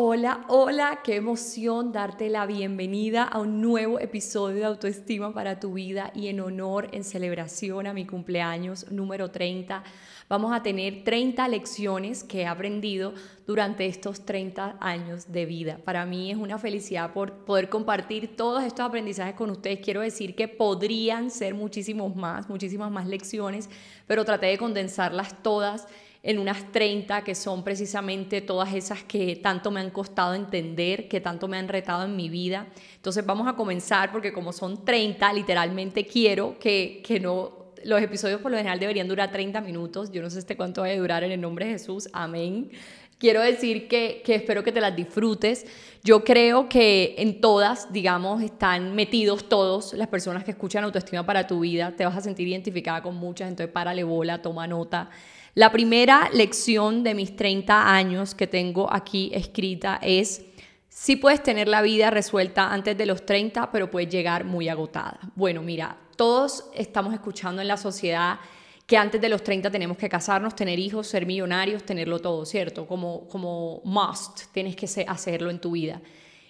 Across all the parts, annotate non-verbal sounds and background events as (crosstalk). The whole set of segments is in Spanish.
hola, hola, qué emoción darte la bienvenida a un nuevo episodio de Autoestima para tu vida y en honor, en celebración a mi cumpleaños número 30. Vamos a tener 30 lecciones que he aprendido durante estos 30 años de vida. Para mí es una felicidad por poder compartir todos estos aprendizajes con ustedes. Quiero decir que podrían ser muchísimos más, muchísimas más lecciones, pero traté de condensarlas todas en unas 30 que son precisamente todas esas que tanto me han costado entender, que tanto me han retado en mi vida. Entonces vamos a comenzar porque como son 30, literalmente quiero que, que no... Los episodios por lo general deberían durar 30 minutos. Yo no sé este cuánto va a durar en el nombre de Jesús. Amén. Quiero decir que, que espero que te las disfrutes. Yo creo que en todas, digamos, están metidos todos las personas que escuchan autoestima para tu vida. Te vas a sentir identificada con muchas, entonces párale bola, toma nota. La primera lección de mis 30 años que tengo aquí escrita es, sí puedes tener la vida resuelta antes de los 30, pero puedes llegar muy agotada. Bueno, mira, todos estamos escuchando en la sociedad que antes de los 30 tenemos que casarnos, tener hijos, ser millonarios, tenerlo todo, ¿cierto? Como, como must, tienes que hacerlo en tu vida.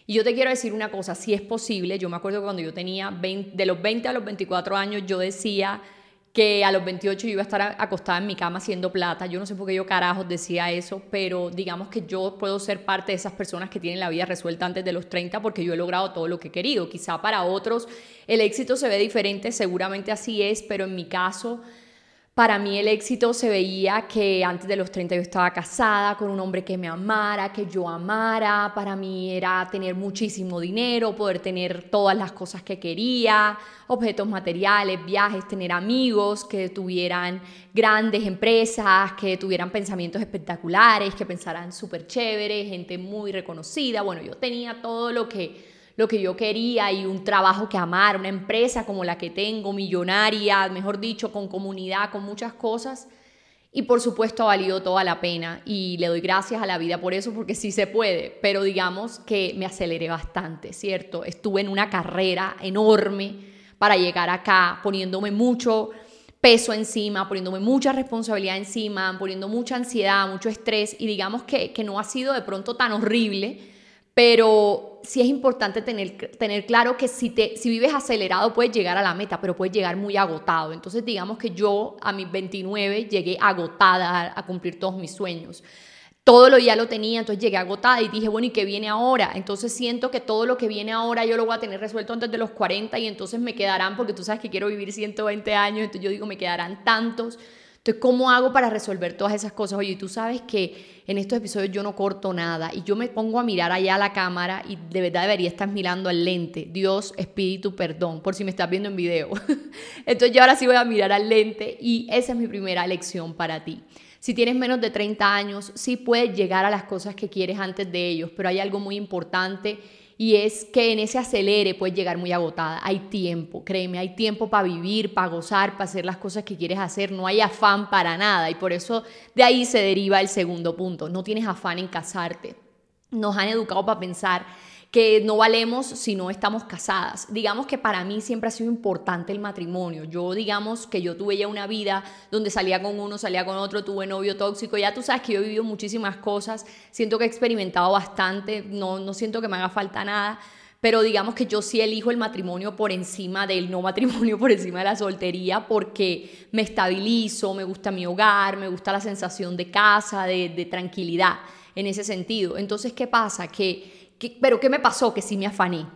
Y yo te quiero decir una cosa, si es posible, yo me acuerdo que cuando yo tenía de los 20 a los 24 años, yo decía, que a los 28 yo iba a estar acostada en mi cama haciendo plata. Yo no sé por qué yo carajos decía eso, pero digamos que yo puedo ser parte de esas personas que tienen la vida resuelta antes de los 30 porque yo he logrado todo lo que he querido. Quizá para otros el éxito se ve diferente, seguramente así es, pero en mi caso para mí el éxito se veía que antes de los 30 yo estaba casada con un hombre que me amara, que yo amara. Para mí era tener muchísimo dinero, poder tener todas las cosas que quería, objetos materiales, viajes, tener amigos que tuvieran grandes empresas, que tuvieran pensamientos espectaculares, que pensaran súper chévere, gente muy reconocida. Bueno, yo tenía todo lo que lo que yo quería y un trabajo que amar, una empresa como la que tengo, millonaria, mejor dicho, con comunidad, con muchas cosas. Y por supuesto ha valido toda la pena y le doy gracias a la vida por eso, porque sí se puede, pero digamos que me aceleré bastante, ¿cierto? Estuve en una carrera enorme para llegar acá, poniéndome mucho peso encima, poniéndome mucha responsabilidad encima, poniendo mucha ansiedad, mucho estrés y digamos que, que no ha sido de pronto tan horrible, pero sí es importante tener, tener claro que si, te, si vives acelerado puedes llegar a la meta, pero puedes llegar muy agotado. Entonces digamos que yo a mis 29 llegué agotada a, cumplir todos mis sueños. Todo lo ya lo tenía, entonces llegué agotada y dije, bueno, ¿y qué viene ahora? Entonces siento que todo lo que viene ahora yo lo voy a tener resuelto antes de los 40 y entonces me quedarán, porque tú sabes que quiero vivir 120 años, entonces yo digo, me quedarán tantos entonces, ¿cómo hago para resolver todas esas cosas? Oye, tú sabes que en estos episodios yo no corto nada y yo me pongo a mirar allá a la cámara y de verdad debería estar mirando al lente. Dios, espíritu, perdón, por si me estás viendo en video. (laughs) Entonces yo ahora sí voy a mirar al lente y esa es mi primera lección para ti. Si tienes menos de 30 años, sí puedes llegar a las cosas que quieres antes de ellos, pero hay algo muy importante y es que en ese acelere puedes llegar muy agotada. Hay tiempo, créeme, hay tiempo para vivir, para gozar, para hacer las cosas que quieres hacer. No hay afán para nada y por eso de ahí se deriva el segundo punto. No tienes afán en casarte. Nos han educado para pensar que no valemos si no estamos casadas. Digamos que para mí siempre ha sido importante el matrimonio. Yo digamos que yo tuve ya una vida donde salía con uno, salía con otro, tuve novio tóxico. Ya tú sabes que yo he vivido muchísimas cosas, siento que he experimentado bastante, no, no siento que me haga falta nada. Pero digamos que yo sí elijo el matrimonio por encima del no matrimonio, por encima de la soltería, porque me estabilizo, me gusta mi hogar, me gusta la sensación de casa, de, de tranquilidad en ese sentido. Entonces, ¿qué pasa? Que pero ¿qué me pasó? Que sí me afané.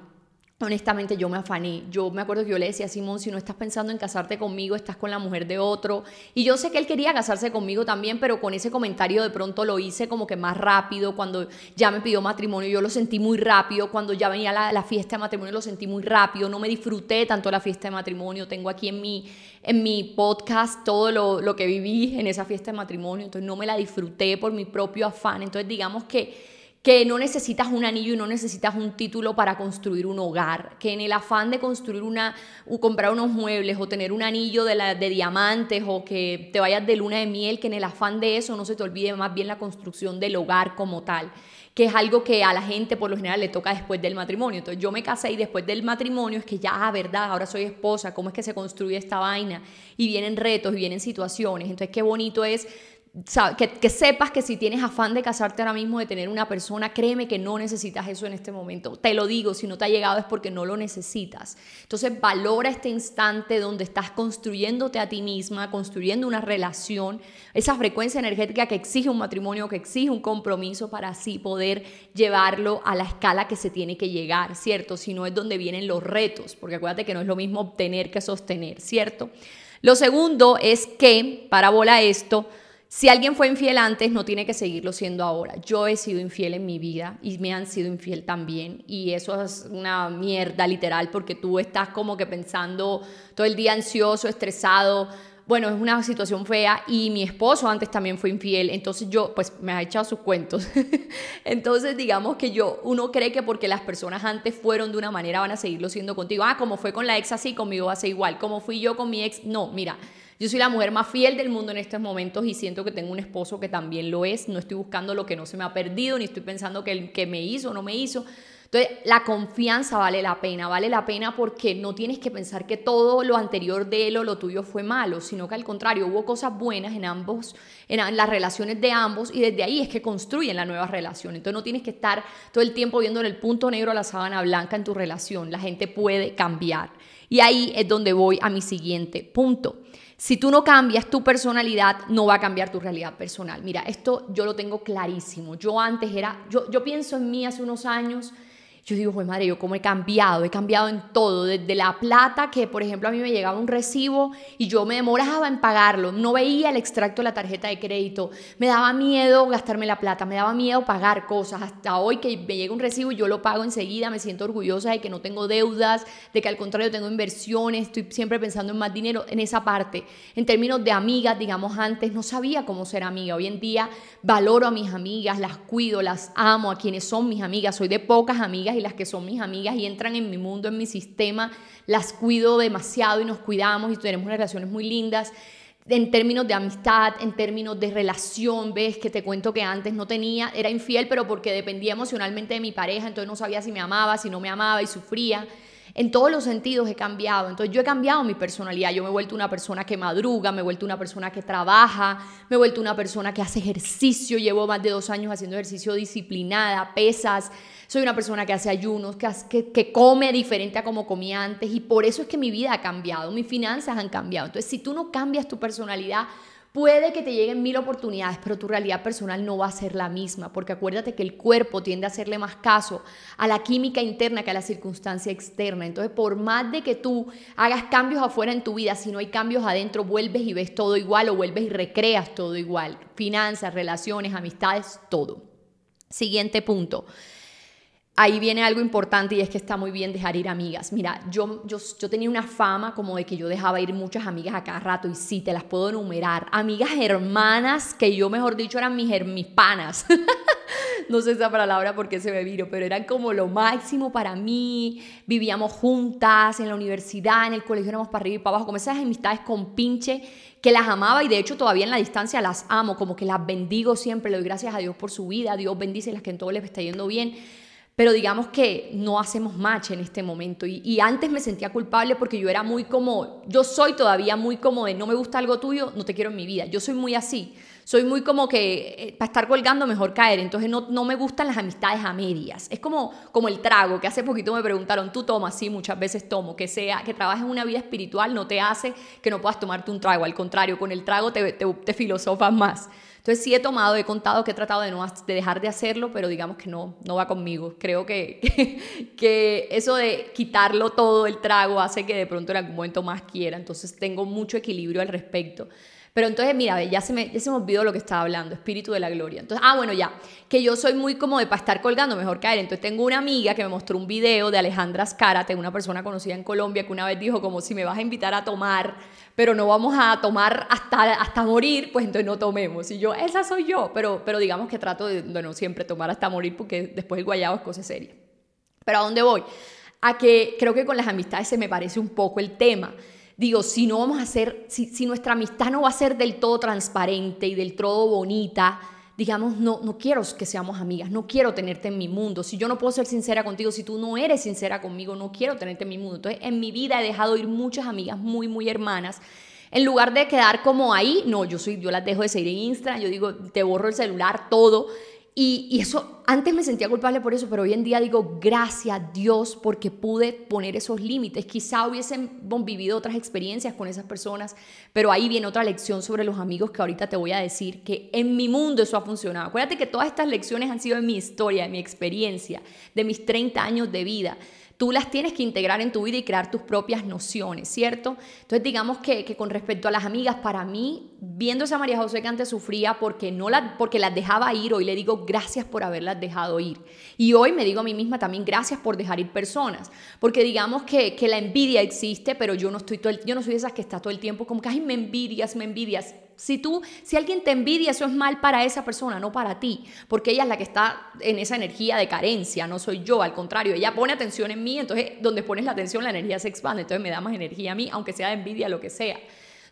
Honestamente yo me afané. Yo me acuerdo que yo le decía a Simón, si no estás pensando en casarte conmigo, estás con la mujer de otro. Y yo sé que él quería casarse conmigo también, pero con ese comentario de pronto lo hice como que más rápido. Cuando ya me pidió matrimonio, yo lo sentí muy rápido. Cuando ya venía la, la fiesta de matrimonio, lo sentí muy rápido. No me disfruté tanto la fiesta de matrimonio. Tengo aquí en mi, en mi podcast todo lo, lo que viví en esa fiesta de matrimonio. Entonces no me la disfruté por mi propio afán. Entonces digamos que que no necesitas un anillo y no necesitas un título para construir un hogar, que en el afán de construir una, o comprar unos muebles o tener un anillo de, de diamantes o que te vayas de luna de miel, que en el afán de eso no se te olvide más bien la construcción del hogar como tal que es algo que a la gente por lo general le toca después del matrimonio. Entonces yo me casé y después del matrimonio es que ya, ah, verdad, ahora soy esposa, ¿cómo es que se construye esta vaina? Y vienen retos y vienen situaciones. Entonces qué bonito es que, sepas que si tienes afán de casarte ahora mismo, de tener una persona, créeme que no necesitas eso en este momento. Te lo digo, si no te ha llegado es porque no lo necesitas. Entonces valora este instante donde estás construyéndote a ti misma, construyendo una relación, esa frecuencia energética que exige un matrimonio, que exige un compromiso para así poder llevarlo a la escala que se tiene que llegar, ¿cierto? Si no es donde vienen los retos, porque acuérdate que no es lo mismo obtener que sostener, ¿cierto? Lo segundo es que, para bola esto, si alguien fue infiel antes, no tiene que seguirlo siendo ahora. Yo he sido infiel en mi vida y me han sido infiel también. Y eso es una mierda literal porque tú estás como que pensando todo el día ansioso, estresado. Bueno, es una situación fea y mi esposo antes también fue infiel, entonces yo, pues me ha echado sus cuentos. (laughs) entonces, digamos que yo, uno cree que porque las personas antes fueron de una manera van a seguirlo siendo contigo. Ah, como fue con la ex así, conmigo va a ser igual. Como fui yo con mi ex, no, mira yo soy la mujer más fiel del mundo en estos momentos y siento que tengo un esposo que también lo es. No estoy buscando lo que no se me ha perdido, ni estoy pensando que el que me hizo o no me hizo. Entonces, la confianza vale la pena, vale la pena porque no tienes que pensar que todo lo anterior de él o lo tuyo fue malo, sino que al contrario, hubo cosas buenas en ambos, en las relaciones de ambos y desde ahí es que construyen la nueva relación. Entonces, no tienes que estar todo el tiempo viendo en el punto negro a la sábana blanca en tu relación. La gente puede cambiar. Y ahí es donde voy a mi siguiente punto. Si tú no cambias tu personalidad, no va a cambiar tu realidad personal. Mira, esto yo lo tengo clarísimo. Yo antes era, yo, yo pienso en mí hace unos años yo digo, pues madre, yo cómo he cambiado, he cambiado en todo, desde la plata, que por ejemplo a mí me llegaba un recibo y yo me demoraba en pagarlo, no veía el extracto de la tarjeta de crédito, me daba miedo gastarme la plata, me daba miedo pagar cosas, hasta hoy que me llega un recibo y yo lo pago enseguida, me siento orgullosa de que no tengo deudas, de que al contrario tengo inversiones, estoy siempre pensando en más dinero en esa parte. En términos de amigas, digamos antes, no sabía cómo ser amiga, hoy en día valoro a mis amigas, las cuido, las amo, a quienes son mis amigas, soy de pocas amigas y las que son mis amigas y entran en mi mundo, en mi sistema, las cuido demasiado y nos cuidamos y tenemos relaciones muy lindas en términos de amistad, en términos de relación, ves que te cuento que antes no tenía, era infiel, pero porque dependía emocionalmente de mi pareja, entonces no sabía si me amaba, si no me amaba y sufría. En todos los sentidos he cambiado. Entonces yo he cambiado mi personalidad. Yo me he vuelto una persona que madruga, me he vuelto una persona que trabaja, me he vuelto una persona que hace ejercicio. Llevo más de dos años haciendo ejercicio disciplinada, pesas, soy una persona que hace ayunos, que, que, come diferente a como comía antes y por eso es que mi vida ha cambiado, mis finanzas han cambiado. Entonces, si tú no cambias tu personalidad, Puede que te lleguen mil oportunidades, pero tu realidad personal no va a ser la misma, porque acuérdate que el cuerpo tiende a hacerle más caso a la química interna que a la circunstancia externa. Entonces, por más de que tú hagas cambios afuera en tu vida, si no hay cambios adentro, vuelves y ves todo igual o vuelves y recreas todo igual. Finanzas, relaciones, amistades, todo. Siguiente punto ahí viene algo importante y es que está muy bien dejar ir amigas. Mira, yo, yo, yo tenía una fama como de que yo dejaba ir muchas amigas a cada rato y sí, te las puedo enumerar. Amigas hermanas que yo, mejor dicho, eran mis, mis panas. (laughs) no sé esa palabra porque se me vino, pero eran como lo máximo para mí. Vivíamos juntas en la universidad, en el colegio éramos para arriba y para abajo, como esas amistades con pinche que las amaba y de hecho todavía en la distancia las amo, como que las bendigo siempre, le doy gracias a Dios por su vida, Dios bendice las que en todo les está yendo bien pero digamos que no hacemos match en este momento. Y, antes me sentía culpable porque yo era muy como, yo soy todavía muy como de no me gusta algo tuyo, no te quiero en mi vida. Yo soy muy así. Soy muy como que eh, para estar colgando mejor caer. Entonces no, no me gustan las amistades a medias. Es como, como el trago, que hace poquito me preguntaron, tú tomas, sí, muchas veces tomo. Que sea, que trabajes una vida espiritual no te hace que no puedas tomarte un trago. Al contrario, con el trago te, te filosofas más. Entonces sí he tomado, he contado que he tratado de, no, de dejar de hacerlo, pero digamos que no, no va conmigo. Creo que, (laughs) que, eso de quitarlo todo el trago hace que de pronto en algún momento más quiera. Entonces tengo mucho equilibrio al respecto. Pero entonces, mira, ya se, me, ya se me olvidó lo que estaba hablando, espíritu de la gloria. Entonces, ah, bueno, ya, que yo soy muy como de para estar colgando, mejor caer. Entonces, tengo una amiga que me mostró un video de Alejandra Tengo una persona conocida en Colombia, que una vez dijo como si me vas a invitar a tomar, pero no vamos a tomar hasta, hasta morir, pues entonces no tomemos. Y yo, esa soy yo, pero, pero digamos que trato de, de no siempre tomar hasta morir porque después el guayabo es cosa seria. Pero ¿a dónde voy? A que creo que con las amistades se me parece un poco el tema digo, si no vamos a hacer, si, nuestra amistad no va a ser del todo transparente y del todo bonita, digamos, no, no quiero que seamos amigas, no quiero tenerte en mi mundo. Si yo no puedo ser sincera contigo, si tú no eres sincera conmigo, no quiero tenerte en mi mundo. Entonces, en mi vida he dejado ir muchas amigas muy, muy hermanas En lugar de quedar como ahí, no, yo soy, yo las dejo de seguir en Instagram, yo digo, te borro el celular, todo. Y, eso, antes me sentía culpable por eso, pero hoy en día digo, gracias a Dios porque pude poner esos límites. Quizá hubiesen vivido otras experiencias con esas personas, pero ahí viene otra lección sobre los amigos que ahorita te voy a decir, que en mi mundo eso ha funcionado. Acuérdate que todas estas lecciones han sido en mi historia, en mi experiencia, de mis 30 años de vida tú las tienes que integrar en tu vida y crear tus propias nociones, ¿cierto? Entonces digamos que, con respecto a las amigas, para mí, viendo esa María José que antes sufría porque, no la, porque las dejaba ir, hoy le digo gracias por haberlas dejado ir. Y hoy me digo a mí misma también gracias por dejar ir personas, porque digamos que, que la envidia existe, pero yo no, estoy yo no soy de esas que está todo el tiempo como que, ay, me envidias, me envidias. Si tú, si alguien te envidia, eso es mal para esa persona, no para ti, porque ella es la que está en esa energía de carencia, no soy yo, al contrario, ella pone atención en mí, entonces donde pones la atención la energía se expande, entonces me da más energía a mí, aunque sea de envidia, lo que sea.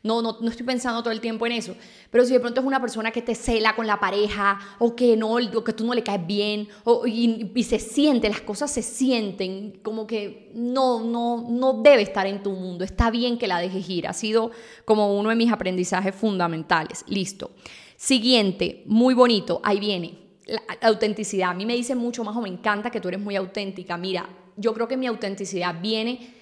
No, no, no estoy pensando todo el tiempo en eso. Pero si de pronto es una persona que te cela con la pareja o que no, o que tú no le caes bien o, y, y, se siente, las cosas se sienten como que no, no, no debe estar en tu mundo. Está bien que la dejes ir. Ha sido como uno de mis aprendizajes fundamentales. Listo. Siguiente, muy bonito. Ahí viene. La, la autenticidad. A mí me dicen mucho más o me encanta que tú eres muy auténtica. Mira, yo creo que mi autenticidad viene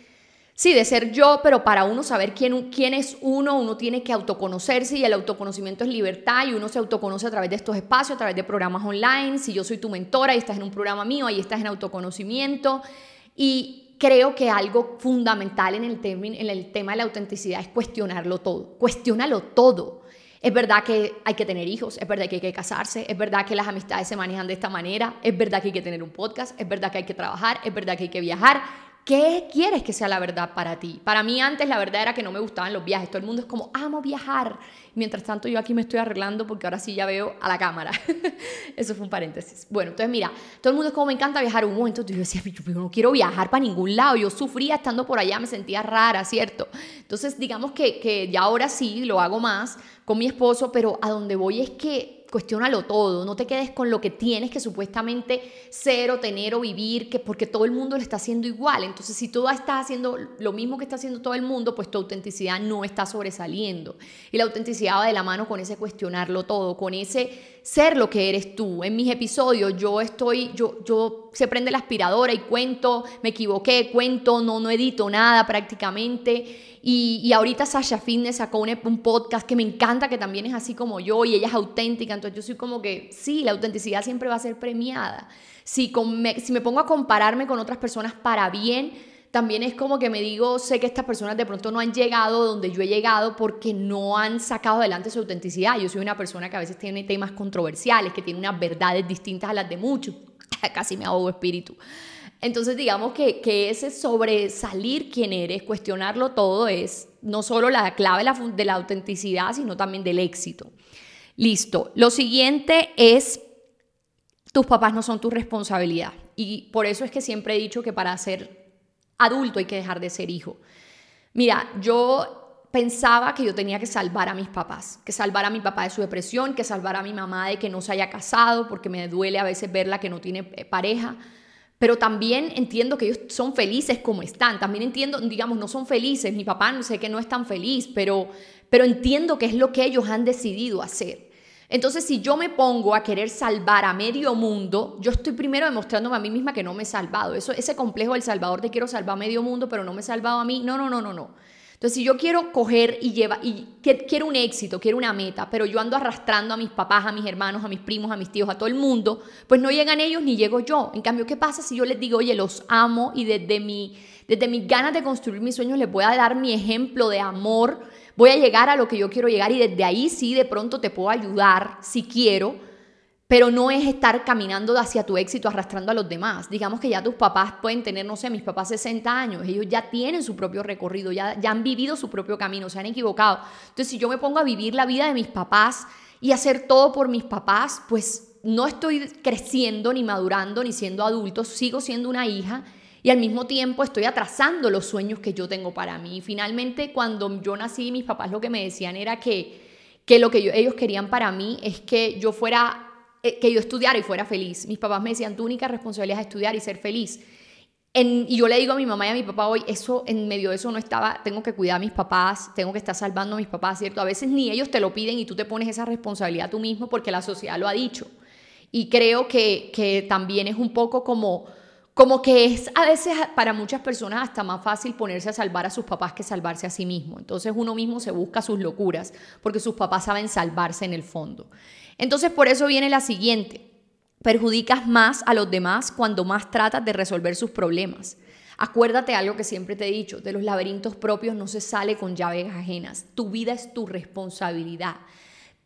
Sí, de ser yo, pero para uno saber quién, quién es uno, uno tiene que autoconocerse y el autoconocimiento es libertad y uno se autoconoce a través de estos espacios, a través de programas online. Si yo soy tu mentora y estás en un programa mío, ahí estás en autoconocimiento. Y creo que algo fundamental en el, en el tema de la autenticidad es cuestionarlo todo. Cuestiónalo todo. Es verdad que hay que tener hijos, es verdad que hay que casarse, es verdad que las amistades se manejan de esta manera, es verdad que hay que tener un podcast, es verdad que hay que trabajar, es verdad que hay que viajar ¿Qué quieres que sea la verdad para ti? Para mí antes la verdad era que no me gustaban los viajes. Todo el mundo es como, amo viajar. Mientras tanto yo aquí me estoy arreglando porque ahora sí ya veo a la cámara. (laughs) Eso fue un paréntesis. Bueno, entonces mira, todo el mundo es como, me encanta viajar. Un momento yo decía, yo no quiero viajar para ningún lado. Yo sufría estando por allá, me sentía rara, ¿cierto? Entonces digamos que, que ya ahora sí lo hago más con mi esposo, pero a donde voy es que cuestiónalo todo, no te quedes con lo que tienes que supuestamente ser o tener o vivir, que porque todo el mundo lo está haciendo igual. Entonces, si tú estás haciendo lo mismo que está haciendo todo el mundo, pues tu autenticidad no está sobresaliendo. Y la autenticidad va de la mano con ese cuestionarlo todo, con ese ser lo que eres tú. En mis episodios yo estoy, yo, yo se prende la aspiradora y cuento, me equivoqué, cuento, no, no edito nada prácticamente y, ahorita Sasha Fitness sacó un, podcast que me encanta, que también es así como yo, y ella es auténtica, entonces yo soy como que, sí, la autenticidad siempre va a ser premiada. Si, me, si me pongo a compararme con otras personas para bien, también es como que me digo, sé que estas personas de pronto no han llegado donde yo he llegado porque no han sacado adelante su autenticidad. Yo soy una persona que a veces tiene temas controversiales, que tiene unas verdades distintas a las de muchos. (laughs) Casi me ahogo espíritu. Entonces digamos que, que, ese sobresalir quién eres, cuestionarlo todo es no solo la clave de la, autenticidad, sino también del éxito. Listo. Lo siguiente es, tus papás no son tu responsabilidad. Y por eso es que siempre he dicho que para ser adulto hay que dejar de ser hijo. Mira, yo pensaba que yo tenía que salvar a mis papás, que salvar a mi papá de su depresión, que salvar a mi mamá de que no se haya casado, porque me duele a veces verla que no tiene eh, pareja pero también entiendo que ellos son felices como están. También entiendo, digamos, no son felices. Mi papá no sé que no es tan feliz, pero, pero entiendo que es lo que ellos han decidido hacer. Entonces, si yo me pongo a querer salvar a medio mundo, yo estoy primero demostrándome a mí misma que no me he salvado. Eso, ese complejo del salvador de quiero salvar a medio mundo, pero no me he salvado a mí. No, no, no, no, no. Entonces, si yo quiero coger y llevar, y quiero un éxito, quiero una meta, pero yo ando arrastrando a mis papás, a mis hermanos, a mis primos, a mis tíos, a todo el mundo, pues no llegan ellos ni llego yo. En cambio, ¿qué pasa si yo les digo, oye, los amo y desde, mi, desde mis ganas de construir mis sueños les voy a dar mi ejemplo de amor, voy a llegar a lo que yo quiero llegar y desde ahí sí de pronto te puedo ayudar si quiero pero no es estar caminando hacia tu éxito arrastrando a los demás. Digamos que ya tus papás pueden tener, no sé, mis papás 60 años, ellos ya tienen su propio recorrido, ya, ya han vivido su propio camino, se han equivocado. Entonces, si yo me pongo a vivir la vida de mis papás y hacer todo por mis papás, pues no estoy creciendo, ni madurando, ni siendo adulto, sigo siendo una hija y al mismo tiempo estoy atrasando los sueños que yo tengo para mí. Y finalmente, cuando yo nací, mis papás lo que me decían era que, que lo que ellos querían para mí es que yo fuera que yo estudiara y fuera feliz. Mis papás me decían, tu única responsabilidad es estudiar y ser feliz. y yo le digo a mi mamá y a mi papá hoy, eso en medio de eso no estaba, tengo que cuidar a mis papás, tengo que estar salvando a mis papás, ¿cierto? A veces ni ellos te lo piden y tú te pones esa responsabilidad tú mismo porque la sociedad lo ha dicho. Y creo que, que también es un poco como, como que es a veces para muchas personas hasta más fácil ponerse a salvar a sus papás que salvarse a sí mismo. Entonces uno mismo se busca sus locuras porque sus papás saben salvarse en el fondo. Entonces por eso viene la siguiente. Perjudicas más a los demás cuando más tratas de resolver sus problemas. Acuérdate algo que siempre te he dicho, de los laberintos propios no se sale con llaves ajenas. Tu vida es tu responsabilidad.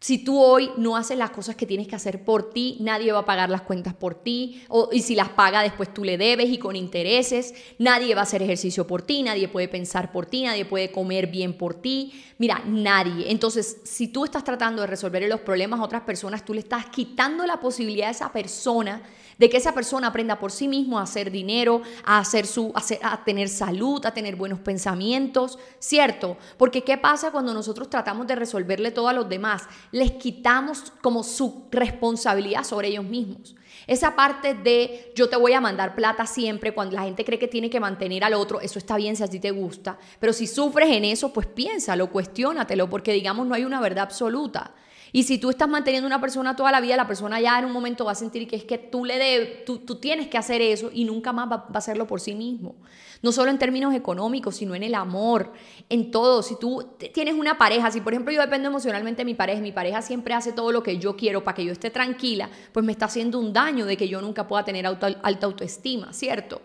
Si tú hoy no haces las cosas que tienes que hacer por ti, nadie va a pagar las cuentas por ti. Y si las paga, después tú le debes y con intereses. Nadie va a hacer ejercicio por ti, nadie puede pensar por ti, nadie puede comer bien por ti. Mira, nadie. Entonces, si tú estás tratando de resolver los problemas a otras personas, tú le estás quitando la posibilidad a esa persona de que esa persona aprenda por sí mismo a hacer dinero, a, hacer su, a, tener salud, a tener buenos pensamientos, ¿cierto? Porque ¿qué pasa cuando nosotros tratamos de resolverle todo a los demás? Les quitamos como su responsabilidad sobre ellos mismos. Esa parte de yo te voy a mandar plata siempre cuando la gente cree que tiene que mantener al otro, eso está bien si a ti te gusta, pero si sufres en eso, pues piénsalo, cuestiónatelo, porque digamos no hay una verdad absoluta. Y si tú estás manteniendo una persona toda la vida, la persona ya en un momento va a sentir que es que tú le debes, tú, tienes que hacer eso y nunca más va, a hacerlo por sí mismo. No solo en términos económicos, sino en el amor, en todo. Si tú tienes una pareja, si por ejemplo yo dependo emocionalmente de mi pareja, mi pareja siempre hace todo lo que yo quiero para que yo esté tranquila, pues me está haciendo un daño de que yo nunca pueda tener alta autoestima, ¿cierto?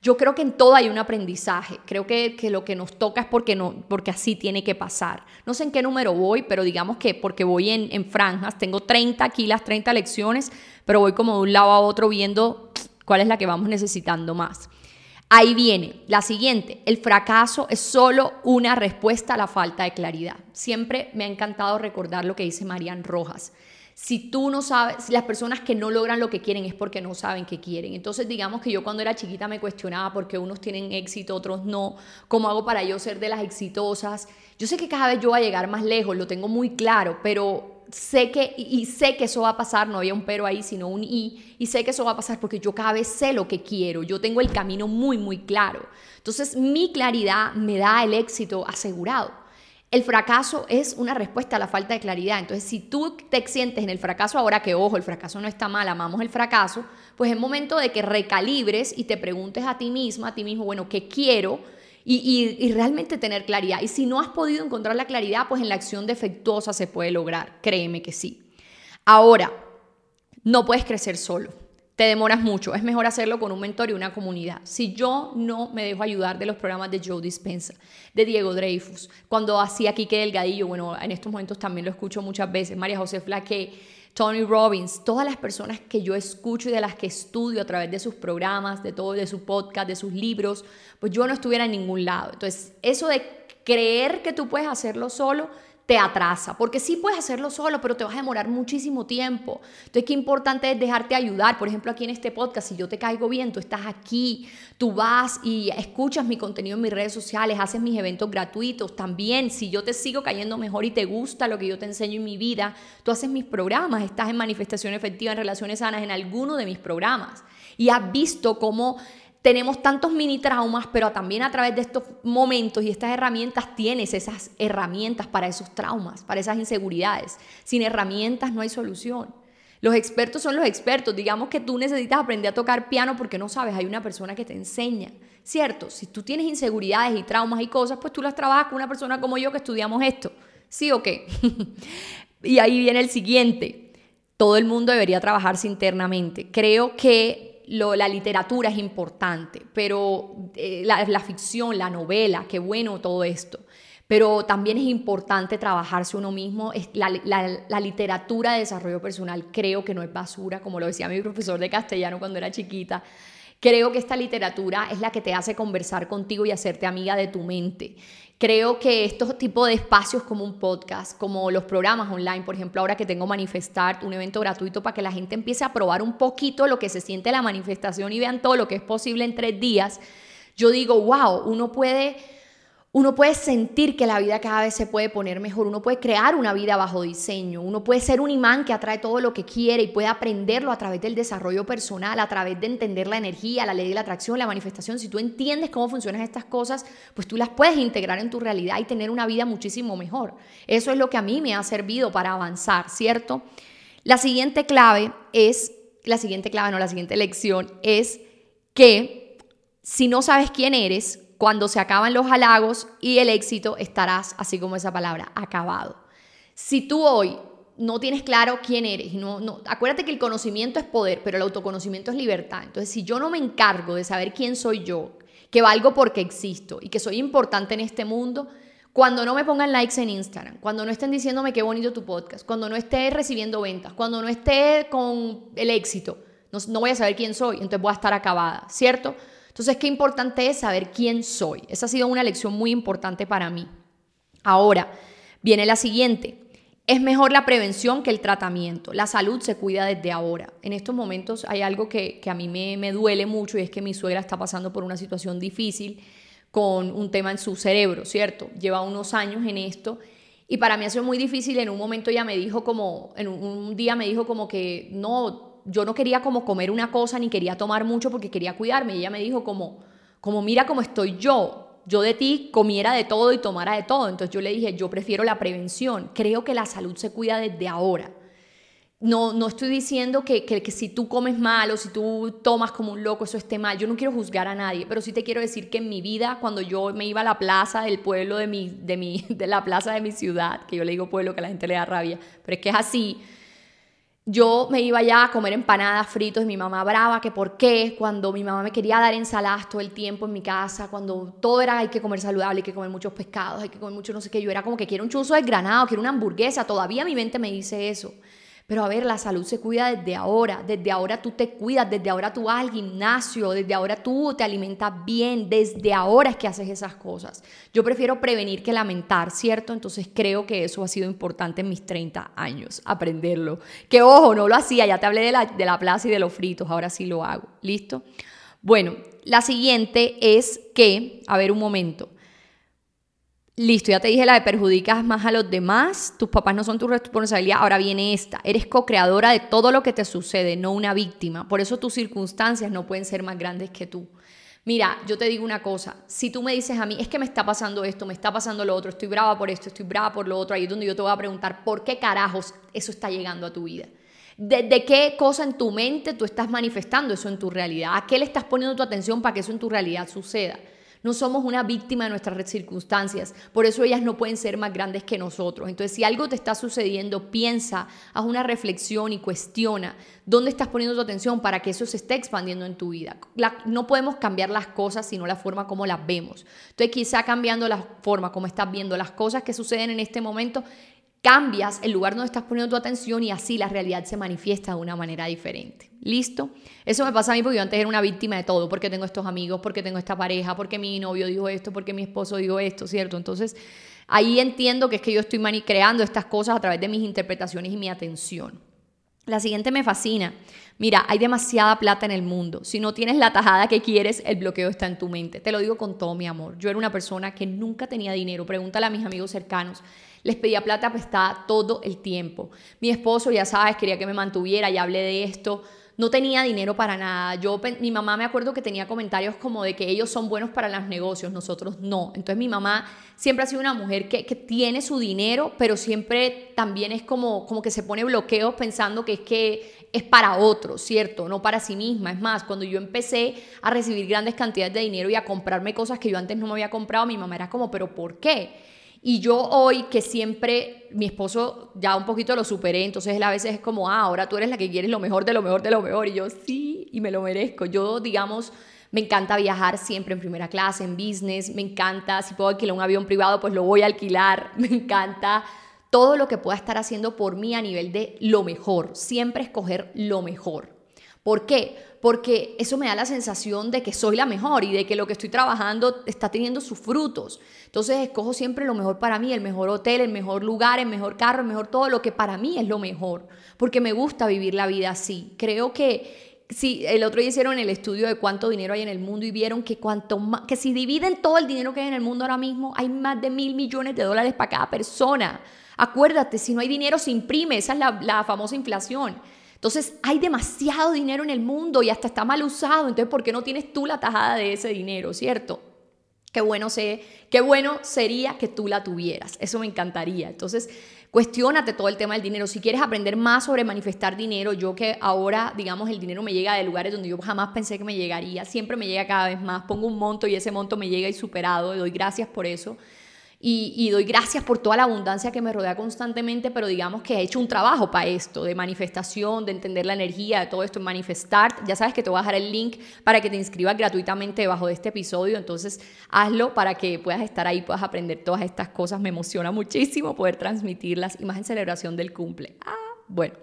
Yo creo que en todo hay un aprendizaje. Creo que, lo que nos toca es porque, no, porque así tiene que pasar. No sé en qué número voy, pero digamos que porque voy en, en franjas, tengo 30 aquí las 30 lecciones, pero voy como de un lado a otro viendo cuál es la que vamos necesitando más. Ahí viene la siguiente, el fracaso es solo una respuesta a la falta de claridad. Siempre me ha encantado recordar lo que dice Marian Rojas. Si tú no sabes, las personas que no logran lo que quieren es porque no saben qué quieren. Entonces, digamos que yo cuando era chiquita me cuestionaba por qué unos tienen éxito, otros no. ¿Cómo hago para yo ser de las exitosas? Yo sé que cada vez yo voy a llegar más lejos, lo tengo muy claro, pero sé que, y sé que eso va a pasar, no había un pero ahí, sino un y, y sé que eso va a pasar porque yo cada vez sé lo que quiero, yo tengo el camino muy, muy claro. Entonces, mi claridad me da el éxito asegurado. El fracaso es una respuesta a la falta de claridad. Entonces, si tú te sientes en el fracaso ahora, que ojo, el fracaso no está mal, amamos el fracaso, pues es momento de que recalibres y te preguntes a ti misma, a ti mismo, bueno, ¿qué quiero? Y, y, realmente tener claridad. Y si no has podido encontrar la claridad, pues en la acción defectuosa se puede lograr. Créeme que sí. Ahora, no puedes crecer solo te demoras mucho. Es mejor hacerlo con un mentor y una comunidad. Si yo no me dejo ayudar de los programas de Joe Dispensa, de Diego Dreyfus, cuando hacía Quique Delgadillo, bueno, en estos momentos también lo escucho muchas veces, María José Flaque, Tony Robbins, todas las personas que yo escucho y de las que estudio a través de sus programas, de todo, de su podcast, de sus libros, pues yo no estuviera en ningún lado. Entonces, eso de creer que tú puedes hacerlo solo, te atrasa, porque sí puedes hacerlo solo, pero te vas a demorar muchísimo tiempo. Entonces, qué importante es dejarte ayudar. Por ejemplo, aquí en este podcast, si yo te caigo bien, tú estás aquí, tú vas y escuchas mi contenido en mis redes sociales, haces mis eventos gratuitos. También, si yo te sigo cayendo mejor y te gusta lo que yo te enseño en mi vida, tú haces mis programas, estás en manifestación efectiva, en relaciones sanas, en alguno de mis programas. Y has visto cómo tenemos tantos mini traumas, pero también a través de estos momentos y estas herramientas tienes esas herramientas para esos traumas, para esas inseguridades. Sin herramientas no hay solución. Los expertos son los expertos. Digamos que tú necesitas aprender a tocar piano porque no sabes, hay una persona que te enseña. ¿Cierto? Si tú tienes inseguridades y traumas y cosas, pues tú las trabajas con una persona como yo que estudiamos esto. ¿Sí o qué? (laughs) y ahí viene el siguiente. Todo el mundo debería trabajarse internamente. Creo que la literatura es importante, pero eh, la, ficción, la novela, qué bueno todo esto. Pero también es importante trabajarse uno mismo. La, la, literatura de desarrollo personal creo que no es basura, como lo decía mi profesor de castellano cuando era chiquita. Creo que esta literatura es la que te hace conversar contigo y hacerte amiga de tu mente. Creo que estos tipos de espacios como un podcast, como los programas online, por ejemplo, ahora que tengo Manifestar, un evento gratuito para que la gente empiece a probar un poquito lo que se siente la manifestación y vean todo lo que es posible en tres días, yo digo, wow, uno puede uno puede sentir que la vida cada vez se puede poner mejor, uno puede crear una vida bajo diseño, uno puede ser un imán que atrae todo lo que quiere y puede aprenderlo a través del desarrollo personal, a través de entender la energía, la ley de la atracción, la manifestación. Si tú entiendes cómo funcionan estas cosas, pues tú las puedes integrar en tu realidad y tener una vida muchísimo mejor. Eso es lo que a mí me ha servido para avanzar, ¿cierto? La siguiente clave es, la siguiente clave, no, la siguiente lección es que si no sabes quién eres, cuando se acaban los halagos y el éxito, estarás, así como esa palabra, acabado. Si tú hoy no tienes claro quién eres, no, no, acuérdate que el conocimiento es poder, pero el autoconocimiento es libertad. Entonces, si yo no me encargo de saber quién soy yo, que valgo porque existo y que soy importante en este mundo, cuando no me pongan likes en Instagram, cuando no estén diciéndome qué bonito tu podcast, cuando no esté recibiendo ventas, cuando no esté con el éxito, no, no voy a saber quién soy, entonces voy a estar acabada, ¿cierto? Entonces, qué importante es saber quién soy. Esa ha sido una lección muy importante para mí. Ahora, viene la siguiente. Es mejor la prevención que el tratamiento. La salud se cuida desde ahora. En estos momentos hay algo que, a mí me, me duele mucho y es que mi suegra está pasando por una situación difícil con un tema en su cerebro, ¿cierto? Lleva unos años en esto y para mí ha sido muy difícil. En un momento ya me dijo como, en un día me dijo como que no, yo no quería como comer una cosa ni quería tomar mucho porque quería cuidarme. Y ella me dijo como, como mira cómo estoy yo. Yo de ti comiera de todo y tomara de todo. Entonces yo le dije, yo prefiero la prevención. Creo que la salud se cuida desde ahora. No, no estoy diciendo que, que, que, si tú comes mal o si tú tomas como un loco, eso esté mal. Yo no quiero juzgar a nadie, pero sí te quiero decir que en mi vida, cuando yo me iba a la plaza del pueblo de mi, de mi, (laughs) de la plaza de mi ciudad, que yo le digo pueblo que a la gente le da rabia, pero es que es así, yo me iba ya a comer empanadas, fritos, y mi mamá brava, que por qué, cuando mi mamá me quería dar ensaladas todo el tiempo en mi casa, cuando todo era hay que comer saludable, hay que comer muchos pescados, hay que comer mucho no sé qué, yo era como que quiero un chuzo granado, quiero una hamburguesa, todavía mi mente me dice eso. Pero a ver, la salud se cuida desde ahora, desde ahora tú te cuidas, desde ahora tú vas al gimnasio, desde ahora tú te alimentas bien, desde ahora es que haces esas cosas. Yo prefiero prevenir que lamentar, ¿cierto? Entonces creo que eso ha sido importante en mis 30 años, aprenderlo. Que ojo, no lo hacía, ya te hablé de la, de la plaza y de los fritos, ahora sí lo hago. ¿Listo? Bueno, la siguiente es que, a ver un momento, Listo, ya te dije la de perjudicas más a los demás, tus papás no son tu responsabilidad, ahora viene esta, eres co-creadora de todo lo que te sucede, no una víctima, por eso tus circunstancias no pueden ser más grandes que tú. Mira, yo te digo una cosa, si tú me dices a mí, es que me está pasando esto, me está pasando lo otro, estoy brava por esto, estoy brava por lo otro, ahí es donde yo te voy a preguntar, ¿por qué carajos eso está llegando a tu vida? ¿De qué cosa en tu mente tú estás manifestando eso en tu realidad? ¿A qué le estás poniendo tu atención para que eso en tu realidad suceda? No somos una víctima de nuestras circunstancias, por eso ellas no pueden ser más grandes que nosotros. Entonces, si algo te está sucediendo, piensa, haz una reflexión y cuestiona dónde estás poniendo tu atención para que eso se esté expandiendo en tu vida. no podemos cambiar las cosas, sino la forma como las vemos. Entonces, quizá cambiando la forma como estás viendo las cosas que suceden en este momento, cambias el lugar donde estás poniendo tu atención y así la realidad se manifiesta de una manera diferente. ¿Listo? Eso me pasa a mí porque yo antes era una víctima de todo, porque tengo estos amigos, porque tengo esta pareja, porque mi novio dijo esto, porque mi esposo dijo esto, ¿cierto? Entonces, ahí entiendo que es que yo estoy creando estas cosas a través de mis interpretaciones y mi atención. La siguiente me fascina. Mira, hay demasiada plata en el mundo. Si no tienes la tajada que quieres, el bloqueo está en tu mente. Te lo digo con todo mi amor. Yo era una persona que nunca tenía dinero. Pregúntale a mis amigos cercanos les pedía plata prestada todo el tiempo. Mi esposo, ya sabes, quería que me mantuviera, ya hablé de esto. No tenía dinero para nada. Yo, mi mamá me acuerdo que tenía comentarios como de que ellos son buenos para los negocios, nosotros no. Entonces mi mamá siempre ha sido una mujer que, que tiene su dinero, pero siempre también es como, como que se pone bloqueos pensando que es que es para otros, ¿cierto? No para sí misma. Es más, cuando yo empecé a recibir grandes cantidades de dinero y a comprarme cosas que yo antes no me había comprado, mi mamá era como, pero ¿por qué? Y yo hoy que siempre, mi esposo ya un poquito lo superé, entonces él a veces es como, ah, ahora tú eres la que quieres lo mejor de lo mejor de lo mejor. Y yo sí, y me lo merezco. Yo, digamos, me encanta viajar siempre en primera clase, en business, me encanta, si puedo alquilar un avión privado, pues lo voy a alquilar, (laughs) me encanta todo lo que pueda estar haciendo por mí a nivel de lo mejor, siempre escoger lo mejor. ¿Por qué? Porque eso me da la sensación de que soy la mejor y de que lo que estoy trabajando está teniendo sus frutos. Entonces escojo siempre lo mejor para mí, el mejor hotel, el mejor lugar, el mejor carro, el mejor todo, lo que para mí es lo mejor, porque me gusta vivir la vida así. Creo que Sí, el otro día hicieron el estudio de cuánto dinero hay en el mundo y vieron que cuanto que si dividen todo el dinero que hay en el mundo ahora mismo, hay más de mil millones de dólares para cada persona. Acuérdate, si no hay dinero se imprime, esa es la famosa inflación. Entonces hay demasiado dinero en el mundo y hasta está mal usado, entonces ¿por qué no tienes tú la tajada de ese dinero, cierto? Qué bueno, sé, qué bueno sería que tú la tuvieras, eso me encantaría. Entonces, Cuestiónate todo el tema del dinero. Si quieres aprender más sobre manifestar dinero, yo que ahora, digamos, el dinero me llega de lugares donde yo jamás pensé que me llegaría, siempre me llega cada vez más. Pongo un monto y ese monto me llega y superado, doy gracias por eso. Y, doy gracias por toda la abundancia que me rodea constantemente, pero digamos que he hecho un trabajo para esto, de manifestación, de entender la energía, de todo esto, en manifestar. Ya sabes que te voy a dejar el link para que te inscribas gratuitamente debajo de este episodio, entonces hazlo para que puedas estar ahí, puedas aprender todas estas cosas. Me emociona muchísimo poder transmitirlas y más en celebración del cumple. Ah, bueno.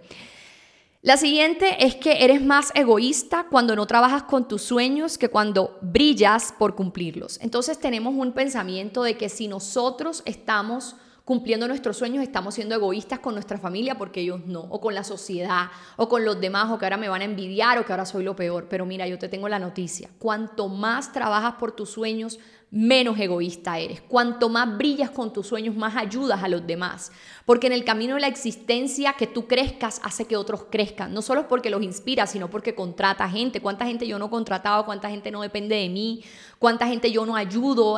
La siguiente es que eres más egoísta cuando no trabajas con tus sueños que cuando brillas por cumplirlos. Entonces tenemos un pensamiento de que si nosotros estamos cumpliendo nuestros sueños, estamos siendo egoístas con nuestra familia porque ellos no, o con la sociedad, o con los demás, o que ahora me van a envidiar, o que ahora soy lo peor. Pero mira, yo te tengo la noticia. Cuanto más trabajas por tus sueños, menos egoísta eres. Cuanto más brillas con tus sueños, más ayudas a los demás. Porque en el camino de la existencia que tú crezcas hace que otros crezcan. No solo porque los inspira, sino porque contrata gente. ¿Cuánta gente yo no he contratado? ¿Cuánta gente no depende de mí? ¿Cuánta gente yo no ayudo?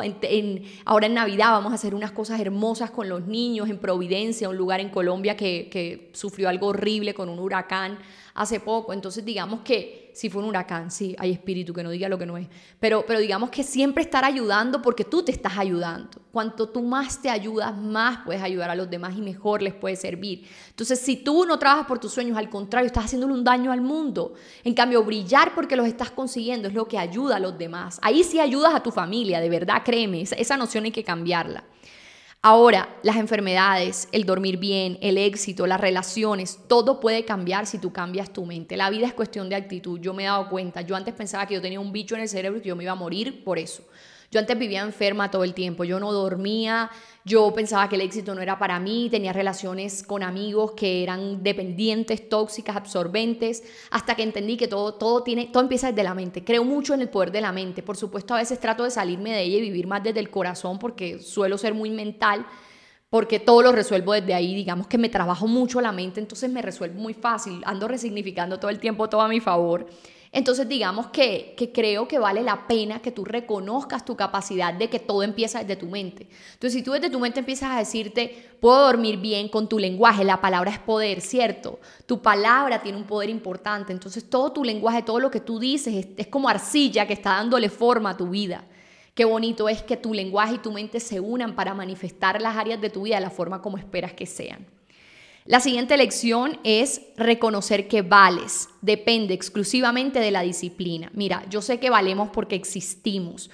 Ahora en Navidad vamos a hacer unas cosas hermosas con los niños en Providencia, un lugar en Colombia que sufrió algo horrible con un huracán hace poco. Entonces digamos que si fue un huracán, sí, hay espíritu que no diga lo que no es. Pero, pero digamos que siempre estar ayudando porque tú te estás ayudando. Cuanto tú más te ayudas, más puedes ayudar a los demás y mejor les puede servir. Entonces, si tú no trabajas por tus sueños, al contrario, estás haciéndole un daño al mundo. En cambio, brillar porque los estás consiguiendo es lo que ayuda a los demás. Ahí sí ayudas a tu familia, de verdad, créeme, esa noción hay que cambiarla. Ahora, las enfermedades, el dormir bien, el éxito, las relaciones, todo puede cambiar si tú cambias tu mente. La vida es cuestión de actitud. Yo me he dado cuenta, yo antes pensaba que yo tenía un bicho en el cerebro y que yo me iba a morir por eso. Yo antes vivía enferma todo el tiempo, yo no dormía, yo pensaba que el éxito no era para mí, tenía relaciones con amigos que eran dependientes, tóxicas, absorbentes, hasta que entendí que todo, todo, tiene, todo empieza desde la mente. Creo mucho en el poder de la mente. Por supuesto, a veces trato de salirme de ella y vivir más desde el corazón porque suelo ser muy mental porque todo lo resuelvo desde ahí, digamos que me trabajo mucho la mente, entonces me resuelvo muy fácil, ando resignificando todo el tiempo todo a mi favor. Entonces digamos que, creo que vale la pena que tú reconozcas tu capacidad de que todo empieza desde tu mente. Entonces si tú desde tu mente empiezas a decirte, puedo dormir bien con tu lenguaje, la palabra es poder, ¿cierto? Tu palabra tiene un poder importante, entonces todo tu lenguaje, todo lo que tú dices es, es como arcilla que está dándole forma a tu vida. Qué bonito es que tu lenguaje y tu mente se unan para manifestar las áreas de tu vida de la forma como esperas que sean. La siguiente lección es reconocer que vales. Depende exclusivamente de la disciplina. Mira, yo sé que valemos porque existimos.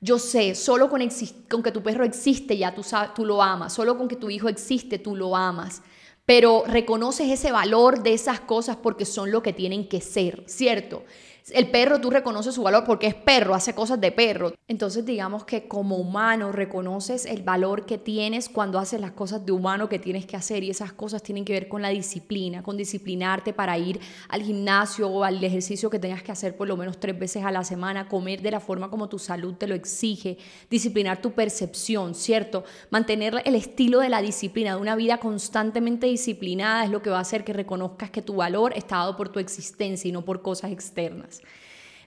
Yo sé, solo con, que tu perro existe ya tú lo amas. Solo con que tu hijo existe tú lo amas. Pero reconoces ese valor de esas cosas porque son lo que tienen que ser, ¿cierto? El perro tú reconoces su valor porque es perro, hace cosas de perro. Entonces digamos que como humano reconoces el valor que tienes cuando haces las cosas de humano que tienes que hacer y esas cosas tienen que ver con la disciplina, con disciplinarte para ir al gimnasio o al ejercicio que tengas que hacer por lo menos tres veces a la semana, comer de la forma como tu salud te lo exige, disciplinar tu percepción, ¿cierto? Mantener el estilo de la disciplina, de una vida constantemente disciplinada es lo que va a hacer que reconozcas que tu valor está dado por tu existencia y no por cosas externas.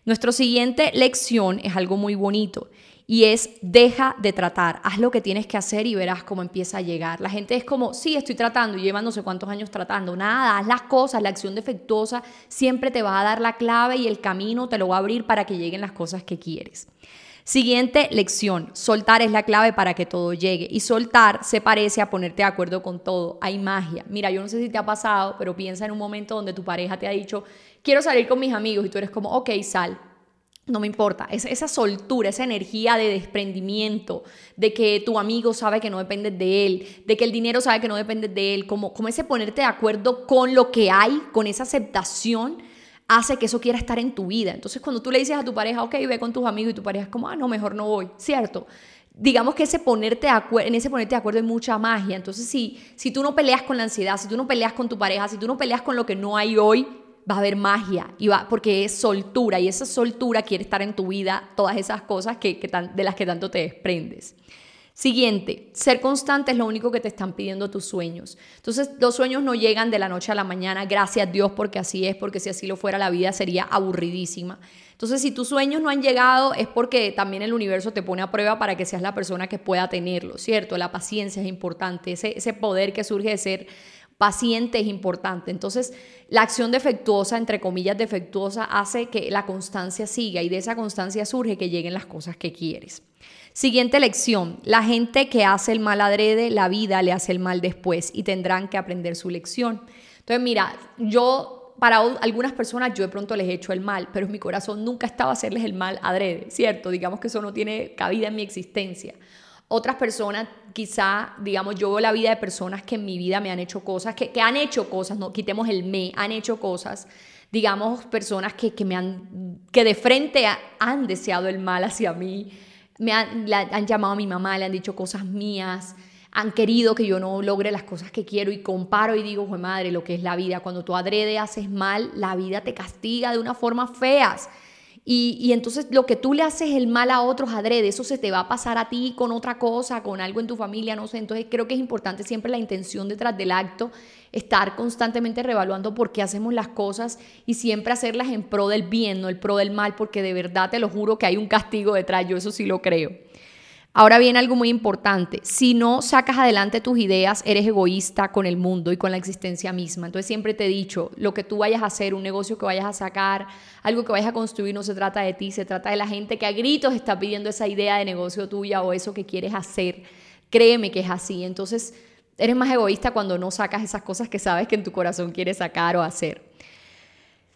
Nuestra siguiente lección es algo muy bonito y es deja de tratar, haz lo que tienes que hacer y verás cómo empieza a llegar. La gente es como, sí, estoy tratando y lleva no sé cuántos años tratando. Nada, haz las cosas, la acción defectuosa siempre te va a dar la clave y el camino te lo va a abrir para que lleguen las cosas que quieres. Siguiente lección, soltar es la clave para que todo llegue y soltar se parece a ponerte de acuerdo con todo, hay magia. Mira, yo no sé si te ha pasado, pero piensa en un momento donde tu pareja te ha dicho, quiero salir con mis amigos y tú eres como, ok, sal. No me importa, es, esa soltura, esa energía de desprendimiento, de que tu amigo sabe que no depende de él, de que el dinero sabe que no depende de él, como, como ese ponerte de acuerdo con lo que hay, con esa aceptación, hace que eso quiera estar en tu vida. Entonces, cuando tú le dices a tu pareja, ok, ve con tus amigos y tu pareja es como, ah, no, mejor no voy, ¿cierto? Digamos que ese ponerte en ese ponerte de acuerdo hay mucha magia. Entonces, si, si tú no peleas con la ansiedad, si tú no peleas con tu pareja, si tú no peleas con lo que no hay hoy, va a haber magia, y va, porque es soltura, y esa soltura quiere estar en tu vida, todas esas cosas que, de las que tanto te desprendes. Siguiente, ser constante es lo único que te están pidiendo tus sueños. Entonces, los sueños no llegan de la noche a la mañana, gracias a Dios, porque así es, porque si así lo fuera la vida sería aburridísima. Entonces, si tus sueños no han llegado, es porque también el universo te pone a prueba para que seas la persona que pueda tenerlo, ¿cierto? La paciencia es importante, ese, ese poder que surge de ser paciente es importante. Entonces, la acción defectuosa, entre comillas defectuosa, hace que la constancia siga y de esa constancia surge que lleguen las cosas que quieres. Siguiente lección. La gente que hace el mal adrede, la vida le hace el mal después y tendrán que aprender su lección. Entonces, mira, yo para algunas personas yo de pronto les he hecho el mal, pero en mi corazón nunca estaba hacerles el mal adrede, ¿cierto? Digamos que eso no tiene cabida en mi existencia. Otras personas, quizá, digamos, yo veo la vida de personas que en mi vida me han hecho cosas, que, que han hecho cosas, no quitemos el me, han hecho cosas, digamos, personas que, que me han, que de frente han deseado el mal hacia mí, me han, han llamado a mi mamá, le han dicho cosas mías, han querido que yo no logre las cosas que quiero y comparo y digo, madre, lo que es la vida. Cuando tú adrede haces mal, la vida te castiga de una forma feas. Y, entonces lo que tú le haces el mal a otros adrede, eso se te va a pasar a ti con otra cosa, con algo en tu familia, no sé. Entonces creo que es importante siempre la intención detrás del acto, estar constantemente revaluando por qué hacemos las cosas y siempre hacerlas en pro del bien, no el pro del mal, porque de verdad te lo juro que hay un castigo detrás, yo eso sí lo creo. Ahora viene algo muy importante. Si no sacas adelante tus ideas, eres egoísta con el mundo y con la existencia misma. Entonces siempre te he dicho, lo que tú vayas a hacer, un negocio que vayas a sacar, algo que vayas a construir, no se trata de ti, se trata de la gente que a gritos está pidiendo esa idea de negocio tuya o eso que quieres hacer. Créeme que es así. Entonces eres más egoísta cuando no sacas esas cosas que sabes que en tu corazón quieres sacar o hacer.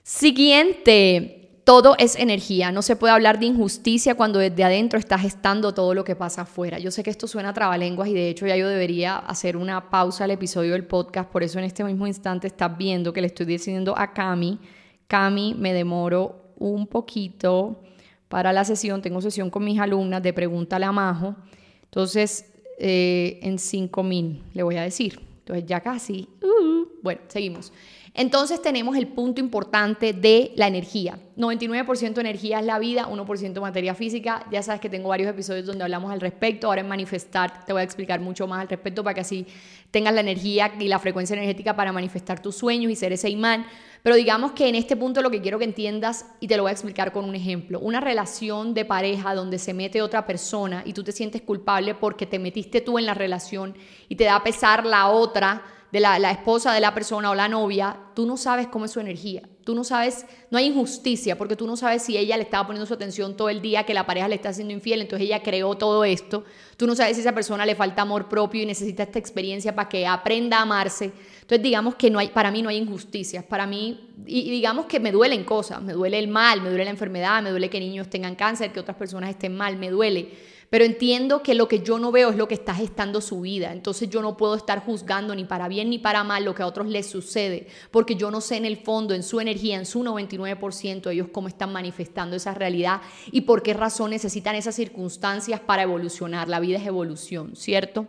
Siguiente, todo es energía. No se puede hablar de injusticia cuando desde adentro estás gestando todo lo que pasa afuera. Yo sé que esto suena a trabalenguas y de hecho ya yo debería hacer una pausa al episodio del podcast. Por eso en este mismo instante estás viendo que le estoy diciendo a Cami. Cami, me demoro un poquito para la sesión. Tengo sesión con mis alumnas de Pregúntale a Majo. Entonces, eh, en cinco mil le voy a decir. Entonces ya casi. Uh, bueno, seguimos. Entonces tenemos el punto importante de la energía. 99% energía es la vida, 1% materia física. Ya sabes que tengo varios episodios donde hablamos al respecto. Ahora en manifestar te voy a explicar mucho más al respecto para que así tengas la energía y la frecuencia energética para manifestar tus sueños y ser ese imán. Pero digamos que en este punto lo que quiero que entiendas, y te lo voy a explicar con un ejemplo, una relación de pareja donde se mete otra persona y tú te sientes culpable porque te metiste tú en la relación y te da pesar la otra de la, esposa de la persona o la novia, tú no sabes cómo es su energía. Tú no sabes, no hay injusticia, porque tú no sabes si ella le estaba poniendo su atención todo el día, que la pareja le está haciendo infiel, entonces ella creó todo esto. Tú no sabes si esa persona le falta amor propio y necesita esta experiencia para que aprenda a amarse. Entonces digamos que no hay, para mí no hay injusticias, para mí, y digamos que me duelen cosas, me duele el mal, me duele la enfermedad, me duele que niños tengan cáncer, que otras personas estén mal, me duele pero entiendo que lo que yo no veo es lo que está gestando su vida. Entonces yo no puedo estar juzgando ni para bien ni para mal lo que a otros les sucede, porque yo no sé en el fondo, en su energía, en su 99%, ellos cómo están manifestando esa realidad y por qué razón necesitan esas circunstancias para evolucionar. La vida es evolución, ¿cierto?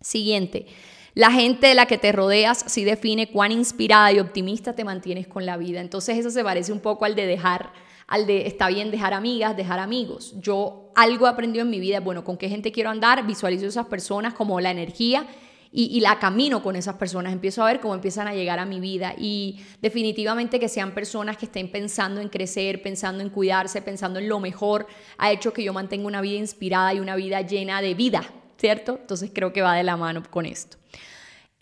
Siguiente. La gente de la que te rodeas sí define cuán inspirada y optimista te mantienes con la vida. Entonces eso se parece un poco al de dejar al de está bien dejar amigas, dejar amigos. Yo algo he en mi vida, bueno, con qué gente quiero andar, visualizo esas personas como la energía y, la camino con esas personas, empiezo a ver cómo empiezan a llegar a mi vida y definitivamente que sean personas que estén pensando en crecer, pensando en cuidarse, pensando en lo mejor, ha hecho que yo mantenga una vida inspirada y una vida llena de vida, ¿cierto? Entonces creo que va de la mano con esto.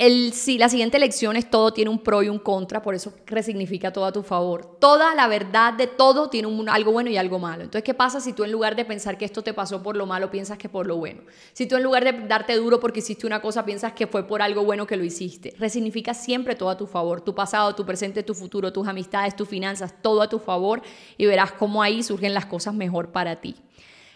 El, si la siguiente lección es todo tiene un pro y un contra, por eso resignifica todo a tu favor. Toda la verdad de todo tiene algo bueno y algo malo. Entonces, ¿qué pasa si tú en lugar de pensar que esto te pasó por lo malo, piensas que por lo bueno? Si tú en lugar de darte duro porque hiciste una cosa, piensas que fue por algo bueno que lo hiciste. Resignifica siempre todo a tu favor. Tu pasado, tu presente, tu futuro, tus amistades, tus finanzas, todo a tu favor y verás cómo ahí surgen las cosas mejor para ti.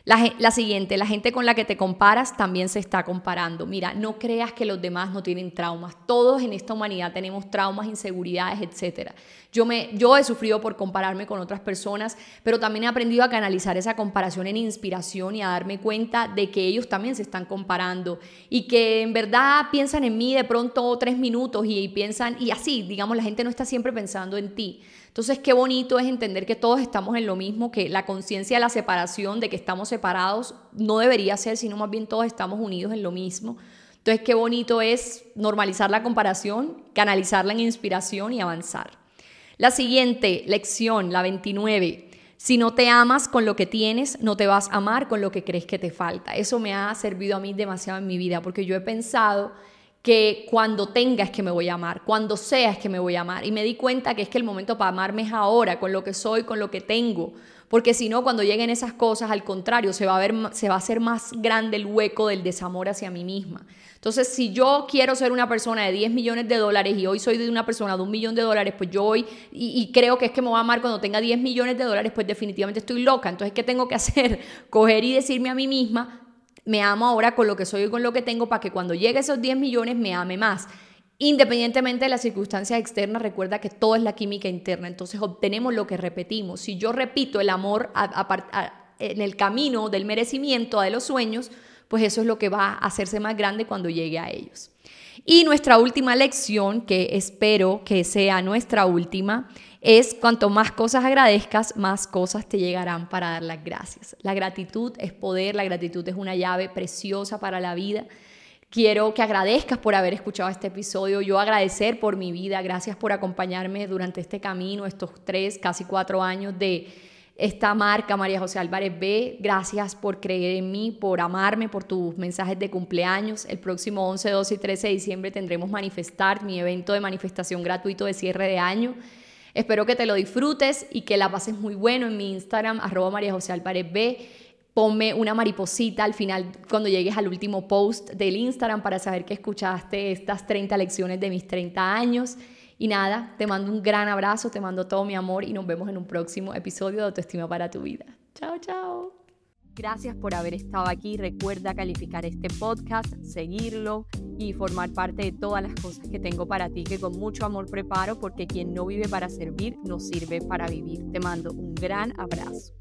La, siguiente, la gente con la que te comparas también se está comparando. Mira, no creas que los demás no tienen traumas. Todos en esta humanidad tenemos traumas, inseguridades, etc. Yo, me, yo he sufrido por compararme con otras personas, pero también he aprendido a canalizar esa comparación en inspiración y a darme cuenta de que ellos también se están comparando y que en verdad piensan en mí de pronto tres minutos y, y piensan, y así, digamos, la gente no está siempre pensando en ti. Entonces, qué bonito es entender que todos estamos en lo mismo, que la conciencia de la separación, de que estamos separados, no debería ser, sino más bien todos estamos unidos en lo mismo. Entonces, qué bonito es normalizar la comparación, canalizarla en inspiración y avanzar. La siguiente lección, la 29. Si no te amas con lo que tienes, no te vas a amar con lo que crees que te falta. Eso me ha servido a mí demasiado en mi vida porque yo he pensado que cuando tenga es que me voy a amar, cuando sea es que me voy a amar. Y me di cuenta que es que el momento para amarme es ahora, con lo que soy, con lo que tengo. Porque si no, cuando lleguen esas cosas, al contrario, se va, a ver, se va a hacer más grande el hueco del desamor hacia mí misma. Entonces, si yo quiero ser una persona de 10 millones de dólares y hoy soy de una persona de un millón de dólares, pues yo hoy, y, y, creo que es que me voy a amar cuando tenga 10 millones de dólares, pues definitivamente estoy loca. Entonces, ¿qué tengo que (laughs) hacer? Coger y decirme a mí misma, me amo ahora con lo que soy y con lo que tengo para que cuando llegue esos 10 millones me ame más. Independientemente de las circunstancias externas, recuerda que todo es la química interna, entonces obtenemos lo que repetimos. Si yo repito el amor en el camino del merecimiento, de los sueños, pues eso es lo que va a hacerse más grande cuando llegue a ellos. Y nuestra última lección, que espero que sea nuestra última, es cuanto más cosas agradezcas, más cosas te llegarán para dar las gracias. La gratitud es poder, la gratitud es una llave preciosa para la vida. Quiero que agradezcas por haber escuchado este episodio, yo agradecer por mi vida, gracias por acompañarme durante este camino, estos tres, casi cuatro años de esta marca, María José Álvarez B. Gracias por creer en mí, por amarme, por tus mensajes de cumpleaños. El próximo 11, 12 y 13 de diciembre tendremos Manifestar, mi evento de manifestación gratuito de cierre de año. Espero que te lo disfrutes y que la pases muy bueno en mi Instagram, arroba María José Álvarez B. Ponme una mariposita al final cuando llegues al último post del Instagram para saber que escuchaste estas 30 lecciones de mis 30 años. Y nada, te mando un gran abrazo, te mando todo mi amor y nos vemos en un próximo episodio de Autoestima para tu vida. Chao, chao. Gracias por haber estado aquí. Recuerda calificar este podcast, seguirlo y formar parte de todas las cosas que tengo para ti, que con mucho amor preparo, porque quien no vive para servir, no sirve para vivir. Te mando un gran abrazo.